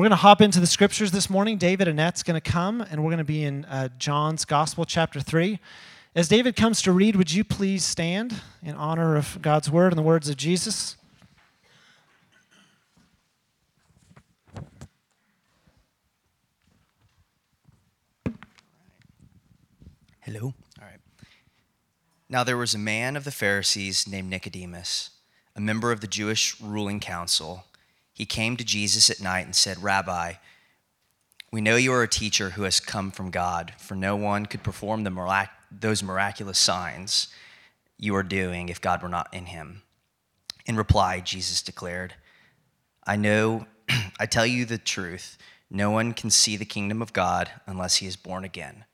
We're going to hop into the scriptures this morning. David Annette's going to come, and we're going to be in uh, John's Gospel, chapter 3. As David comes to read, would you please stand in honor of God's word and the words of Jesus? Hello. All right. Now there was a man of the Pharisees named Nicodemus, a member of the Jewish ruling council. He came to Jesus at night and said, Rabbi, we know you are a teacher who has come from God, for no one could perform mirac- those miraculous signs you are doing if God were not in him. In reply, Jesus declared, I know, I tell you the truth, no one can see the kingdom of God unless he is born again.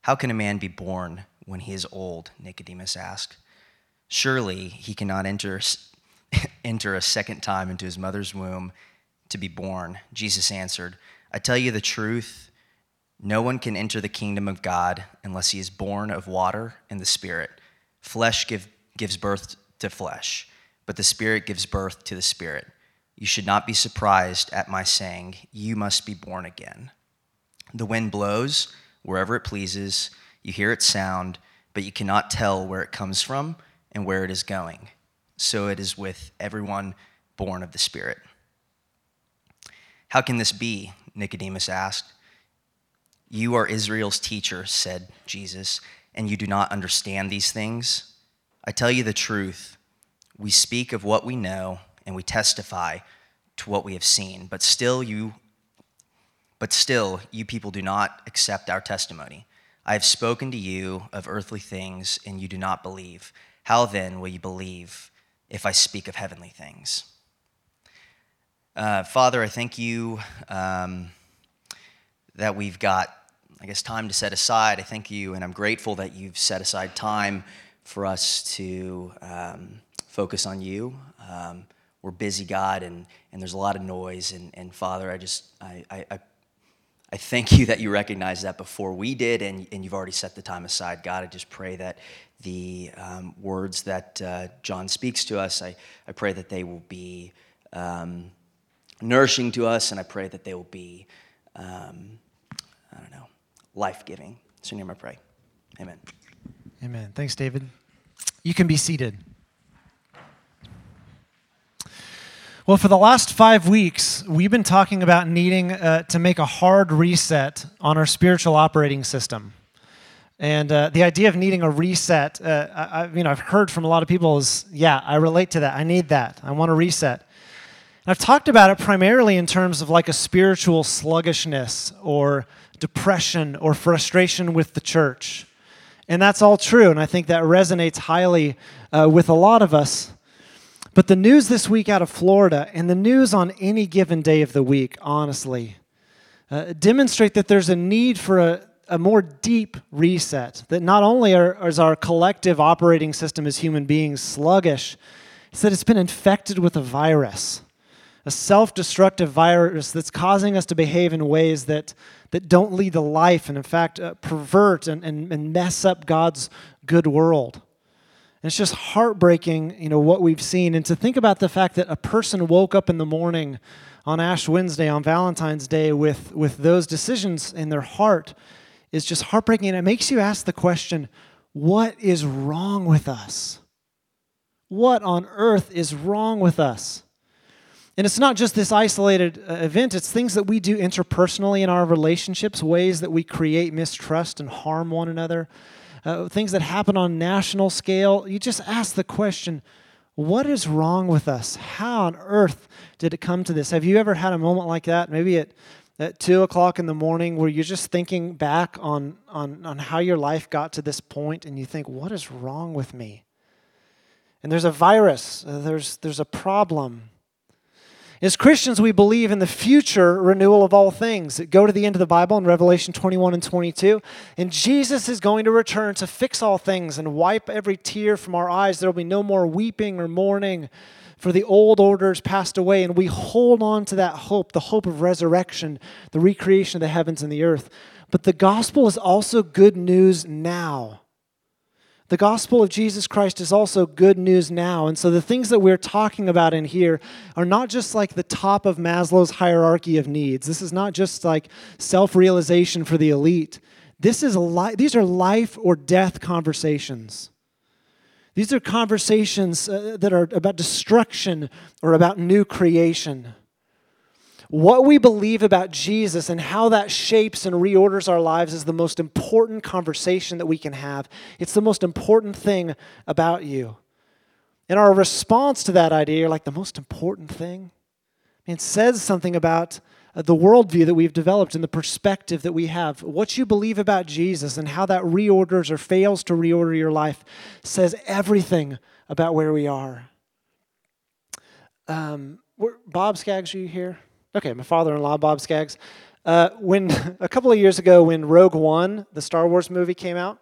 How can a man be born when he is old? Nicodemus asked. Surely he cannot enter, enter a second time into his mother's womb to be born. Jesus answered, I tell you the truth. No one can enter the kingdom of God unless he is born of water and the Spirit. Flesh give, gives birth to flesh, but the Spirit gives birth to the Spirit. You should not be surprised at my saying, You must be born again. The wind blows wherever it pleases. You hear its sound, but you cannot tell where it comes from and where it is going. So it is with everyone born of the Spirit. How can this be? Nicodemus asked. You are Israel's teacher, said Jesus, and you do not understand these things? I tell you the truth. We speak of what we know and we testify to what we have seen, but still you but still, you people do not accept our testimony. I have spoken to you of earthly things, and you do not believe. How then will you believe if I speak of heavenly things? Uh, Father, I thank you um, that we've got, I guess, time to set aside. I thank you, and I'm grateful that you've set aside time for us to um, focus on you. Um, we're busy, God, and, and there's a lot of noise. And, and Father, I just, I, I, I I thank you that you recognized that before we did, and, and you've already set the time aside. God, I just pray that the um, words that uh, John speaks to us, I, I pray that they will be um, nourishing to us, and I pray that they will be, um, I don't know, life giving. So, in your name I pray. Amen. Amen. Thanks, David. You can be seated. Well, for the last five weeks, we've been talking about needing uh, to make a hard reset on our spiritual operating system. And uh, the idea of needing a reset, uh, I, you know, I've heard from a lot of people is, yeah, I relate to that. I need that. I want a reset. And I've talked about it primarily in terms of like a spiritual sluggishness or depression or frustration with the church. And that's all true. And I think that resonates highly uh, with a lot of us. But the news this week out of Florida and the news on any given day of the week, honestly, uh, demonstrate that there's a need for a, a more deep reset. That not only are, is our collective operating system as human beings sluggish, it's that it's been infected with a virus, a self destructive virus that's causing us to behave in ways that, that don't lead to life and, in fact, uh, pervert and, and, and mess up God's good world. And it's just heartbreaking, you know, what we've seen. And to think about the fact that a person woke up in the morning on Ash Wednesday, on Valentine's Day, with, with those decisions in their heart is just heartbreaking. And it makes you ask the question what is wrong with us? What on earth is wrong with us? And it's not just this isolated uh, event, it's things that we do interpersonally in our relationships, ways that we create mistrust and harm one another uh, things that happen on national scale, you just ask the question, what is wrong with us? How on earth did it come to this? Have you ever had a moment like that? Maybe at, at two o'clock in the morning where you're just thinking back on, on, on how your life got to this point and you think, what is wrong with me? And there's a virus, uh, there's, there's a problem. As Christians, we believe in the future renewal of all things. Go to the end of the Bible in Revelation 21 and 22, and Jesus is going to return to fix all things and wipe every tear from our eyes. There will be no more weeping or mourning, for the old orders passed away, and we hold on to that hope, the hope of resurrection, the recreation of the heavens and the earth. But the gospel is also good news now. The gospel of Jesus Christ is also good news now. And so the things that we're talking about in here are not just like the top of Maslow's hierarchy of needs. This is not just like self realization for the elite. This is li- these are life or death conversations. These are conversations uh, that are about destruction or about new creation what we believe about Jesus and how that shapes and reorders our lives is the most important conversation that we can have. It's the most important thing about you. And our response to that idea, like the most important thing? it says something about uh, the worldview that we've developed and the perspective that we have. What you believe about Jesus and how that reorders or fails to reorder your life says everything about where we are. Um, Bob Skaggs, are you here? Okay, my father-in-law, Bob Skaggs. Uh, when a couple of years ago, when Rogue One, the Star Wars movie, came out,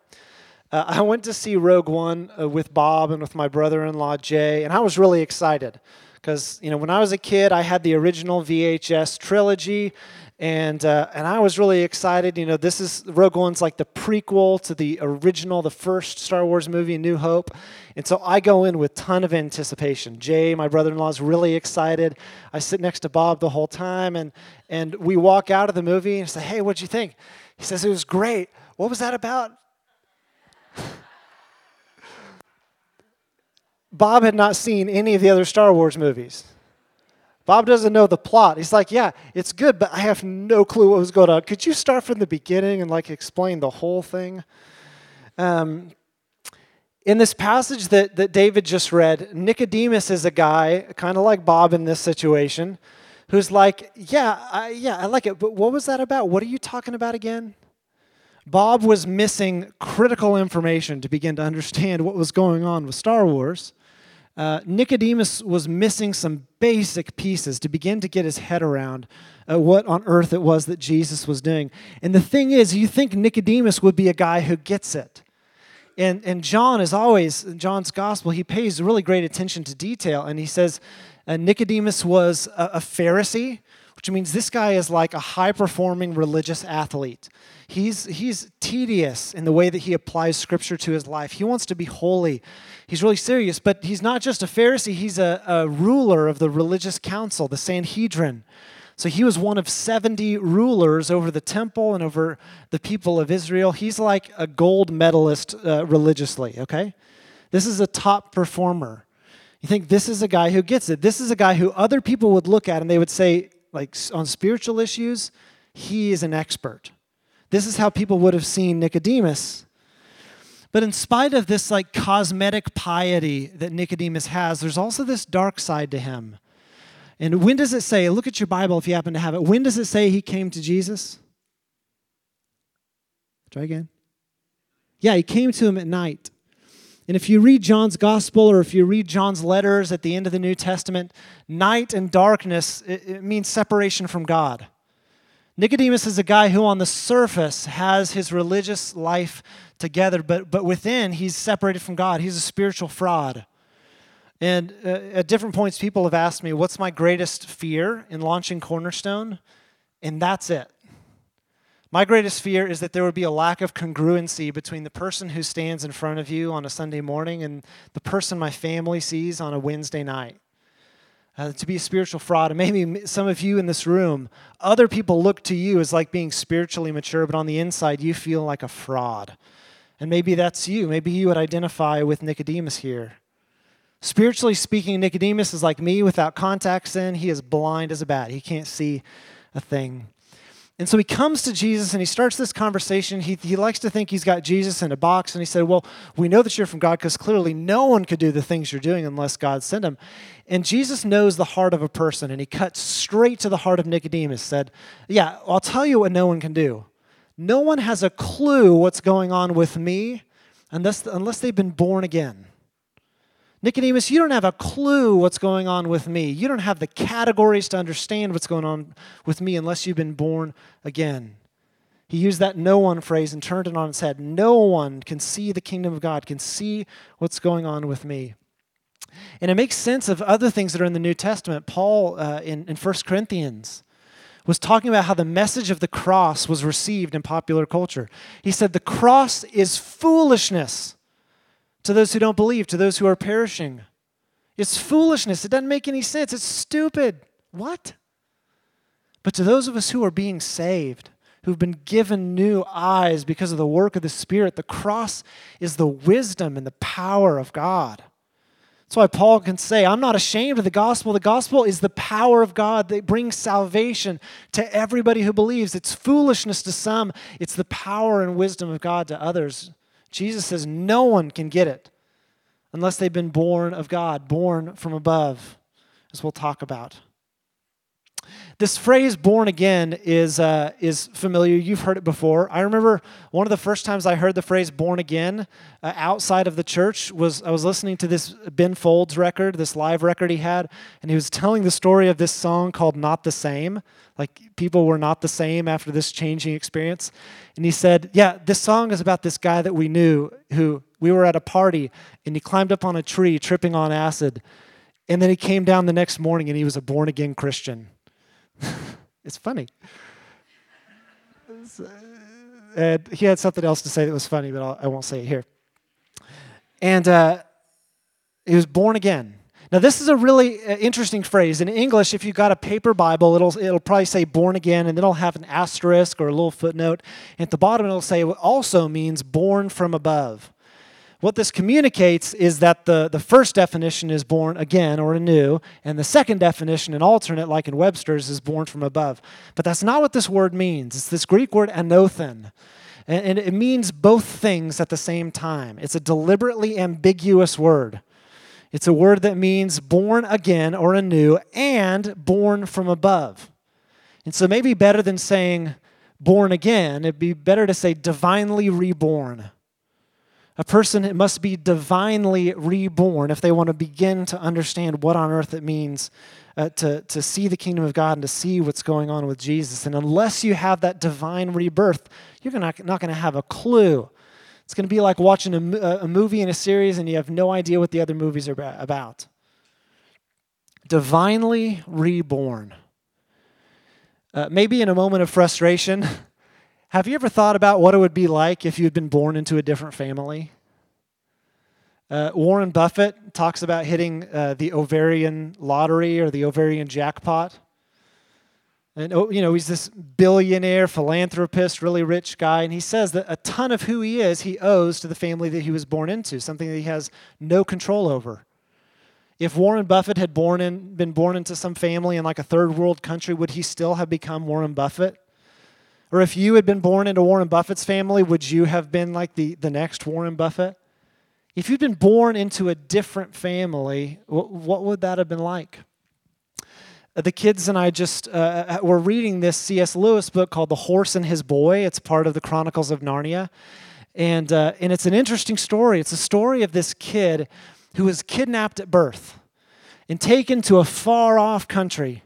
uh, I went to see Rogue One uh, with Bob and with my brother-in-law Jay, and I was really excited because you know when I was a kid, I had the original VHS trilogy, and uh, and I was really excited. You know, this is Rogue One's like the prequel to the original, the first Star Wars movie, New Hope, and so I go in with ton of anticipation. Jay, my brother-in-law, is really excited. I sit next to Bob the whole time, and and we walk out of the movie and say, "Hey, what'd you think?" He says, "It was great. What was that about?" Bob had not seen any of the other Star Wars movies. Bob doesn't know the plot. He's like, yeah, it's good, but I have no clue what was going on. Could you start from the beginning and like explain the whole thing? Um, in this passage that, that David just read, Nicodemus is a guy, kind of like Bob in this situation, who's like, yeah, I, yeah, I like it, but what was that about? What are you talking about again? Bob was missing critical information to begin to understand what was going on with Star Wars uh, Nicodemus was missing some basic pieces to begin to get his head around uh, what on earth it was that Jesus was doing. And the thing is, you think Nicodemus would be a guy who gets it. And, and John is always, in John's gospel, he pays really great attention to detail. And he says uh, Nicodemus was a, a Pharisee, which means this guy is like a high performing religious athlete. He's, he's tedious in the way that he applies scripture to his life. He wants to be holy. He's really serious, but he's not just a Pharisee, he's a, a ruler of the religious council, the Sanhedrin. So he was one of 70 rulers over the temple and over the people of Israel. He's like a gold medalist uh, religiously, okay? This is a top performer. You think this is a guy who gets it. This is a guy who other people would look at and they would say, like on spiritual issues, he is an expert. This is how people would have seen Nicodemus. But in spite of this like cosmetic piety that Nicodemus has, there's also this dark side to him. And when does it say, look at your Bible if you happen to have it, when does it say he came to Jesus? Try again. Yeah, he came to him at night. And if you read John's gospel or if you read John's letters at the end of the New Testament, night and darkness, it, it means separation from God. Nicodemus is a guy who, on the surface, has his religious life together, but, but within, he's separated from God. He's a spiritual fraud. And uh, at different points, people have asked me, What's my greatest fear in launching Cornerstone? And that's it. My greatest fear is that there would be a lack of congruency between the person who stands in front of you on a Sunday morning and the person my family sees on a Wednesday night uh, to be a spiritual fraud. And maybe some of you in this room, other people look to you as like being spiritually mature, but on the inside, you feel like a fraud. And maybe that's you. Maybe you would identify with Nicodemus here. Spiritually speaking, Nicodemus is like me without contacts in. He is blind as a bat, he can't see a thing. And so he comes to Jesus and he starts this conversation. He, he likes to think he's got Jesus in a box. And he said, Well, we know that you're from God because clearly no one could do the things you're doing unless God sent him. And Jesus knows the heart of a person. And he cuts straight to the heart of Nicodemus, said, Yeah, I'll tell you what no one can do. No one has a clue what's going on with me unless, unless they've been born again. Nicodemus, you don't have a clue what's going on with me. You don't have the categories to understand what's going on with me unless you've been born again. He used that no one phrase and turned it on its head. No one can see the kingdom of God, can see what's going on with me. And it makes sense of other things that are in the New Testament. Paul uh, in, in 1 Corinthians was talking about how the message of the cross was received in popular culture. He said, The cross is foolishness to those who don't believe, to those who are perishing. It's foolishness. It doesn't make any sense. It's stupid. What? But to those of us who are being saved, who've been given new eyes because of the work of the Spirit, the cross is the wisdom and the power of God. That's why Paul can say, I'm not ashamed of the gospel. The gospel is the power of God that brings salvation to everybody who believes. It's foolishness to some, it's the power and wisdom of God to others. Jesus says, No one can get it unless they've been born of God, born from above, as we'll talk about. This phrase "born again" is uh, is familiar. You've heard it before. I remember one of the first times I heard the phrase "born again" uh, outside of the church was I was listening to this Ben Folds record, this live record he had, and he was telling the story of this song called "Not the Same." Like people were not the same after this changing experience, and he said, "Yeah, this song is about this guy that we knew who we were at a party, and he climbed up on a tree, tripping on acid." And then he came down the next morning and he was a born again Christian. It's funny. And he had something else to say that was funny, but I'll, I will not say it here. And uh, he was born again. Now, this is a really uh, interesting phrase. In English, if you got a paper Bible, it'll, it'll probably say born again, and then it'll have an asterisk or a little footnote. And at the bottom, it'll say it also means born from above. What this communicates is that the, the first definition is born again or anew, and the second definition, an alternate like in Webster's, is born from above. But that's not what this word means. It's this Greek word anothen. And, and it means both things at the same time. It's a deliberately ambiguous word. It's a word that means born again or anew and born from above. And so maybe better than saying born again, it'd be better to say divinely reborn a person must be divinely reborn if they want to begin to understand what on earth it means uh, to, to see the kingdom of God and to see what's going on with Jesus. And unless you have that divine rebirth, you're not, not going to have a clue. It's going to be like watching a, a movie in a series and you have no idea what the other movies are about. Divinely reborn. Uh, maybe in a moment of frustration, Have you ever thought about what it would be like if you had been born into a different family? Uh, Warren Buffett talks about hitting uh, the ovarian lottery or the ovarian jackpot. And, oh, you know, he's this billionaire, philanthropist, really rich guy, and he says that a ton of who he is, he owes to the family that he was born into, something that he has no control over. If Warren Buffett had born in, been born into some family in like a third world country, would he still have become Warren Buffett? Or if you had been born into Warren Buffett's family, would you have been like the, the next Warren Buffett? If you'd been born into a different family, what, what would that have been like? Uh, the kids and I just uh, uh were reading this C.S. Lewis book called The Horse and His Boy. It's part of the Chronicles of Narnia. And, uh, and it's an interesting story. It's a story of this kid who was kidnapped at birth and taken to a far off country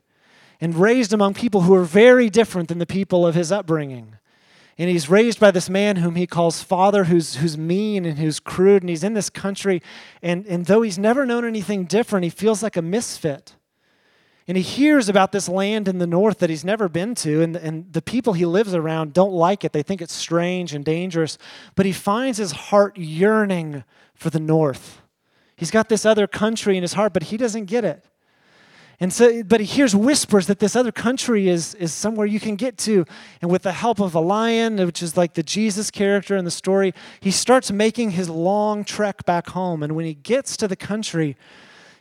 and raised among people who are very different than the people of his upbringing. And he's raised by this man whom he calls father, who's, who's mean and who's crude. And he's in this country. And, and though he's never known anything different, he feels like a misfit. And he hears about this land in the north that he's never been to. And, and the people he lives around don't like it. They think it's strange and dangerous. But he finds his heart yearning for the north. He's got this other country in his heart, but he doesn't get it. And so, but he hears whispers that this other country is, is somewhere you can get to. And with the help of a lion, which is like the Jesus character in the story, he starts making his long trek back home. And when he gets to the country,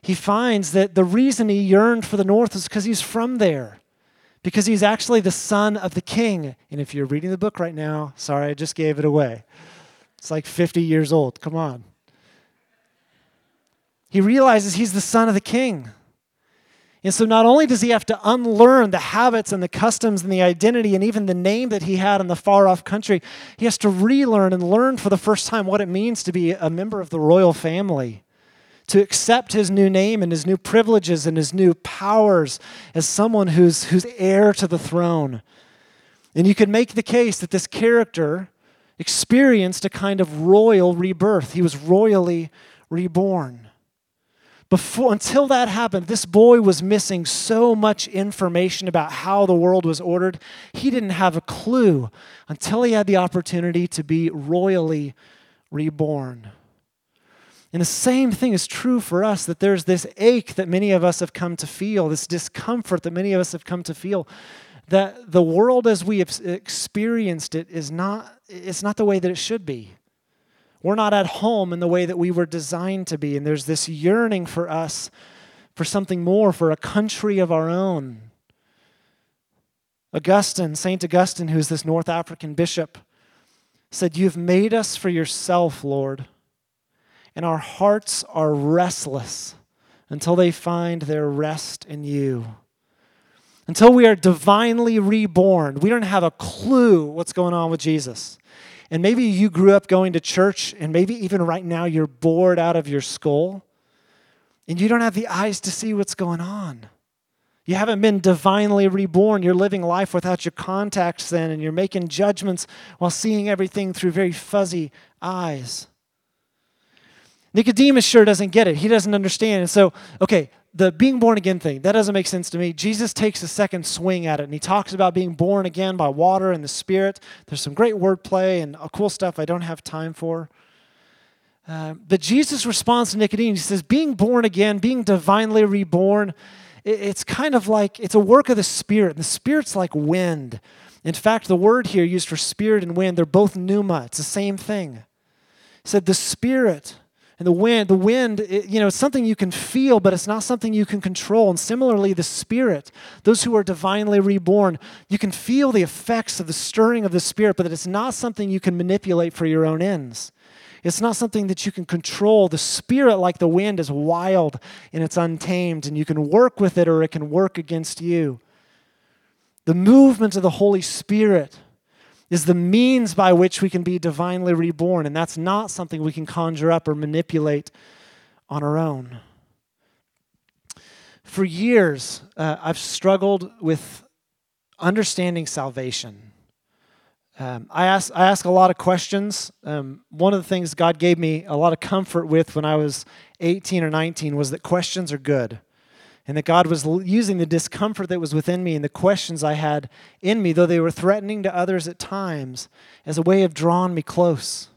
he finds that the reason he yearned for the north is because he's from there, because he's actually the son of the king. And if you're reading the book right now, sorry, I just gave it away. It's like 50 years old. Come on. He realizes he's the son of the king. And so not only does he have to unlearn the habits and the customs and the identity and even the name that he had in the far off country, he has to relearn and learn for the first time what it means to be a member of the royal family, to accept his new name and his new privileges and his new powers as someone who's, who's heir to the throne. And you could make the case that this character experienced a kind of royal rebirth. He was royally reborn. Before, until that happened, this boy was missing so much information about how the world was ordered. He didn't have a clue until he had the opportunity to be royally reborn. And the same thing is true for us that there's this ache that many of us have come to feel, this discomfort that many of us have come to feel, that the world as we have experienced it is not, it's not the way that it should be. We're not at home in the way that we were designed to be. And there's this yearning for us for something more, for a country of our own. Augustine, St. Augustine, who's this North African bishop, said, You've made us for yourself, Lord and our hearts are restless until they find their rest in you. Until we are divinely reborn, we don't have a clue what's going on with Jesus. And maybe you grew up going to church, and maybe even right now you're bored out of your skull, and you don't have the eyes to see what's going on. You haven't been divinely reborn. You're living life without your contacts then, and you're making judgments while seeing everything through very fuzzy eyes. Nicodemus sure doesn't get it. He doesn't understand. And so, okay, the being born again thing, that doesn't make sense to me. Jesus takes a second swing at it and he talks about being born again by water and the Spirit. There's some great wordplay and cool stuff I don't have time for. Uh, but Jesus responds to Nicodemus. He says, being born again, being divinely reborn, it, it's kind of like it's a work of the Spirit. And The Spirit's like wind. In fact, the word here used for spirit and wind, they're both pneuma. It's the same thing. He said, the Spirit and the wind, the wind, it, you know, it's something you can feel, but it's not something you can control. And similarly, the Spirit, those who are divinely reborn, you can feel the effects of the stirring of the Spirit, but it's not something you can manipulate for your own ends. It's not something that you can control. The Spirit, like the wind, is wild and it's untamed, and you can work with it or it can work against you. The movement of the Holy Spirit is the means by which we can be divinely reborn, and that's not something we can conjure up or manipulate on our own. For years, uh, I've struggled with understanding salvation. Um, I, ask, I ask a lot of questions. Um, one of the things God gave me a lot of comfort with when I was 18 or 19 was that questions are good and that God was using the discomfort that was within me and the questions I had in me, though they were threatening to others at times, as a way of drawing me close.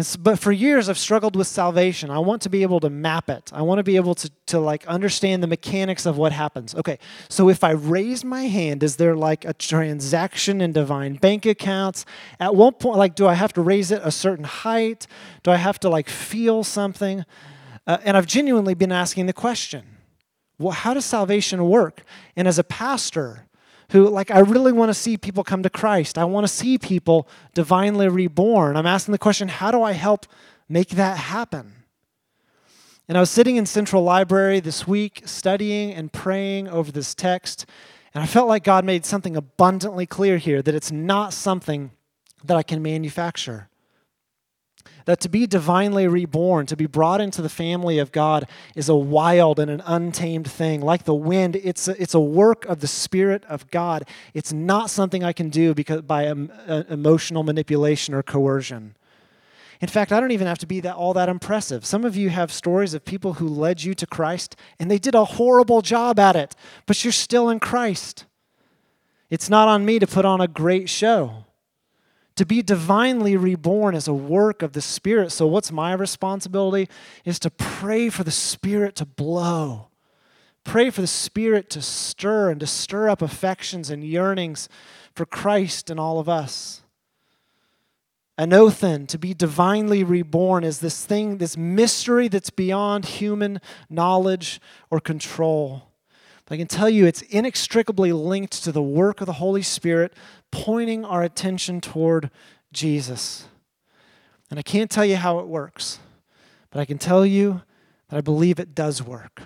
So, but for years, I've struggled with salvation. I want to be able to map it. I want to be able to, to like understand the mechanics of what happens. Okay, so if I raise my hand, is there like a transaction in divine bank accounts? At one point, like, do I have to raise it a certain height? Do I have to like feel something? Uh, and I've genuinely been asking the question well, how does salvation work? And as a pastor, who, like, I really want to see people come to Christ, I want to see people divinely reborn. I'm asking the question how do I help make that happen? And I was sitting in Central Library this week studying and praying over this text, and I felt like God made something abundantly clear here that it's not something that I can manufacture that to be divinely reborn, to be brought into the family of God, is a wild and an untamed thing. Like the wind, it's a, it's a work of the Spirit of God. It's not something I can do because, by um, uh, emotional manipulation or coercion. In fact, I don't even have to be that all that impressive. Some of you have stories of people who led you to Christ and they did a horrible job at it, but you're still in Christ. It's not on me to put on a great show. To be divinely reborn is a work of the Spirit. So, what's my responsibility? Is to pray for the Spirit to blow. Pray for the Spirit to stir and to stir up affections and yearnings for Christ and all of us. Anothen, to be divinely reborn, is this thing, this mystery that's beyond human knowledge or control. But I can tell you it's inextricably linked to the work of the Holy Spirit pointing our attention toward Jesus. And I can't tell you how it works, but I can tell you that I believe it does work.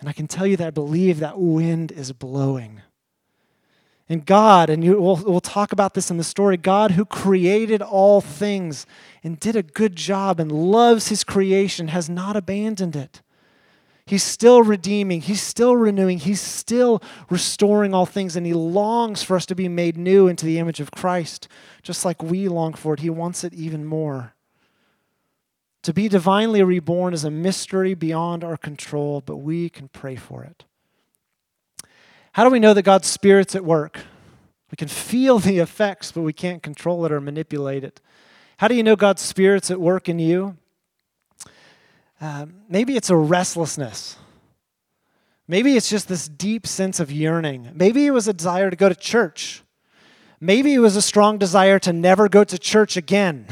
And I can tell you that I believe that wind is blowing. And God, and you, we'll, we'll talk about this in the story, God who created all things and did a good job and loves his creation has not abandoned it. He's still redeeming, He's still renewing, He's still restoring all things, and He longs for us to be made new into the image of Christ, just like we long for it. He wants it even more. To be divinely reborn is a mystery beyond our control, but we can pray for it. How do we know that God's Spirit's at work? We can feel the effects, but we can't control it or manipulate it. How do you know God's Spirit's at work in you? Um, maybe it's a restlessness. Maybe it's just this deep sense of yearning. Maybe it was a desire to go to church. Maybe it was a strong desire to never go to church again.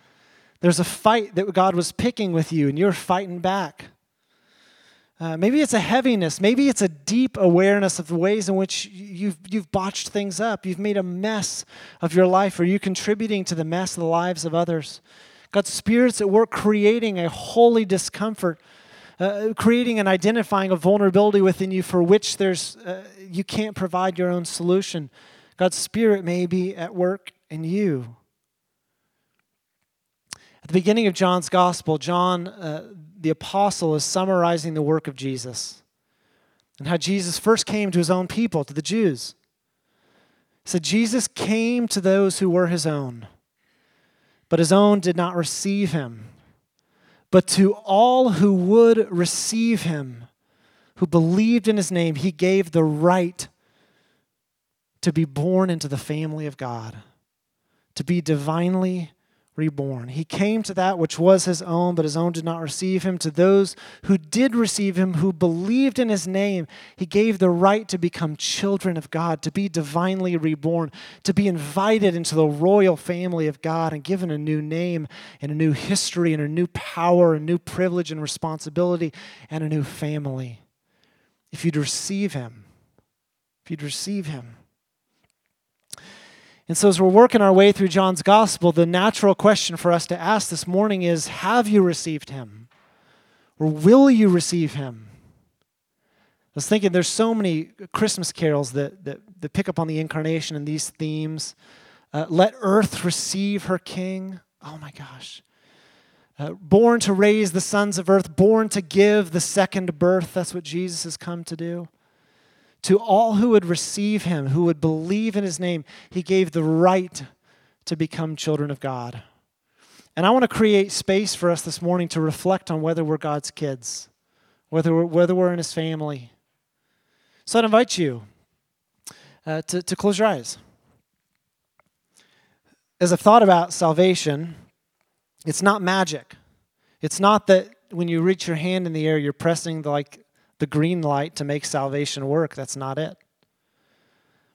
There's a fight that God was picking with you, and you're fighting back. Uh, maybe it's a heaviness. Maybe it's a deep awareness of the ways in which you've, you've botched things up. You've made a mess of your life. Are you contributing to the mess of the lives of others? God's Spirit's at work creating a holy discomfort, uh, creating and identifying a vulnerability within you for which there's, uh, you can't provide your own solution. God's Spirit may be at work in you. At the beginning of John's Gospel, John, uh, the apostle, is summarizing the work of Jesus and how Jesus first came to his own people, to the Jews. Said, Jesus came to those who were his own, but his own did not receive him. But to all who would receive him, who believed in his name, he gave the right to be born into the family of God, to be divinely reborn. He came to that which was his own, but his own did not receive him. To those who did receive him, who believed in his name, he gave the right to become children of God, to be divinely reborn, to be invited into the royal family of God and given a new name and a new history and a new power, a new privilege and responsibility, and a new family. If you'd receive him, if you'd receive him. And so, as we're working our way through John's gospel, the natural question for us to ask this morning is Have you received him? Or will you receive him? I was thinking there's so many Christmas carols that, that, that pick up on the incarnation and these themes. Uh, Let earth receive her king. Oh my gosh. Uh, born to raise the sons of earth, born to give the second birth. That's what Jesus has come to do. To all who would receive him, who would believe in his name, he gave the right to become children of God. And I want to create space for us this morning to reflect on whether we're God's kids, whether we're, whether we're in his family. So I'd invite you uh, to, to close your eyes. As I've thought about salvation, it's not magic. It's not that when you reach your hand in the air, you're pressing the, like the green light to make salvation work. That's not it.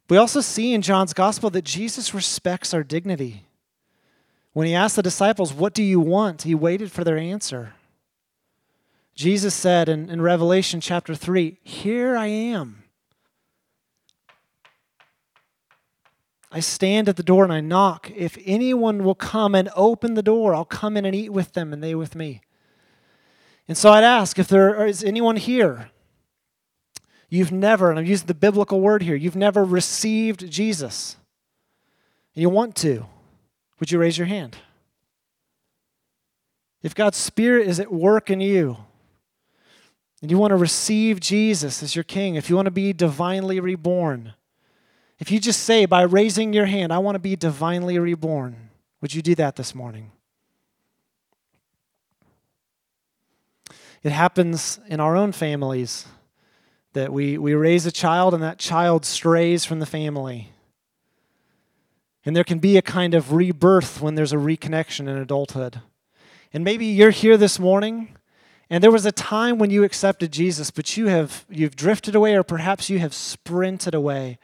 We also see in John's gospel that Jesus respects our dignity. When he asked the disciples, What do you want? he waited for their answer. Jesus said in, in Revelation chapter 3, Here I am. I stand at the door and I knock. If anyone will come and open the door, I'll come in and eat with them and they with me. And so I'd ask if there is anyone here, you've never, and I'm using the biblical word here, you've never received Jesus, and you want to, would you raise your hand? If God's Spirit is at work in you, and you want to receive Jesus as your King, if you want to be divinely reborn, if you just say by raising your hand, I want to be divinely reborn, would you do that this morning? It happens in our own families that we, we raise a child and that child strays from the family. And there can be a kind of rebirth when there's a reconnection in adulthood. And maybe you're here this morning and there was a time when you accepted Jesus, but you have you've drifted away or perhaps you have sprinted away.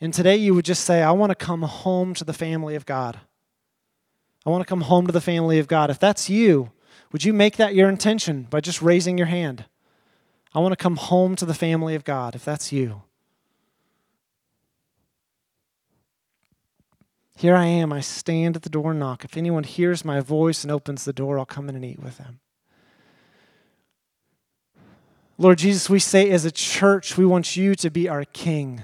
And today you would just say, I want to come home to the family of God. I want to come home to the family of God. If that's you, would you make that your intention by just raising your hand? I want to come home to the family of God, if that's you. Here I am. I stand at the door and knock. If anyone hears my voice and opens the door, I'll come in and eat with them. Lord Jesus, we say as a church, we want you to be our king.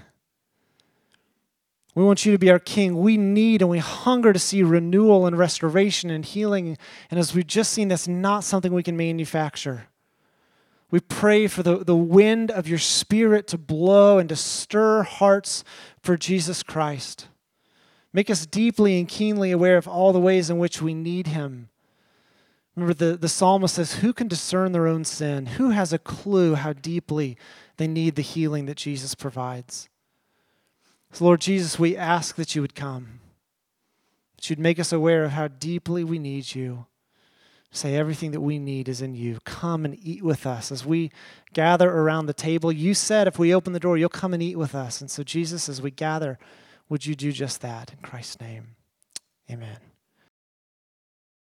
We want you to be our king. We need and we hunger to see renewal and restoration and healing. And as we've just seen, that's not something we can manufacture. We pray for the, the wind of your spirit to blow and to stir hearts for Jesus Christ. Make us deeply and keenly aware of all the ways in which we need him. Remember, the, the psalmist says, Who can discern their own sin? Who has a clue how deeply they need the healing that Jesus provides? So, Lord Jesus, we ask that you would come, that you'd make us aware of how deeply we need you. Say everything that we need is in you. Come and eat with us as we gather around the table. You said if we open the door, you'll come and eat with us. And so, Jesus, as we gather, would you do just that in Christ's name? Amen.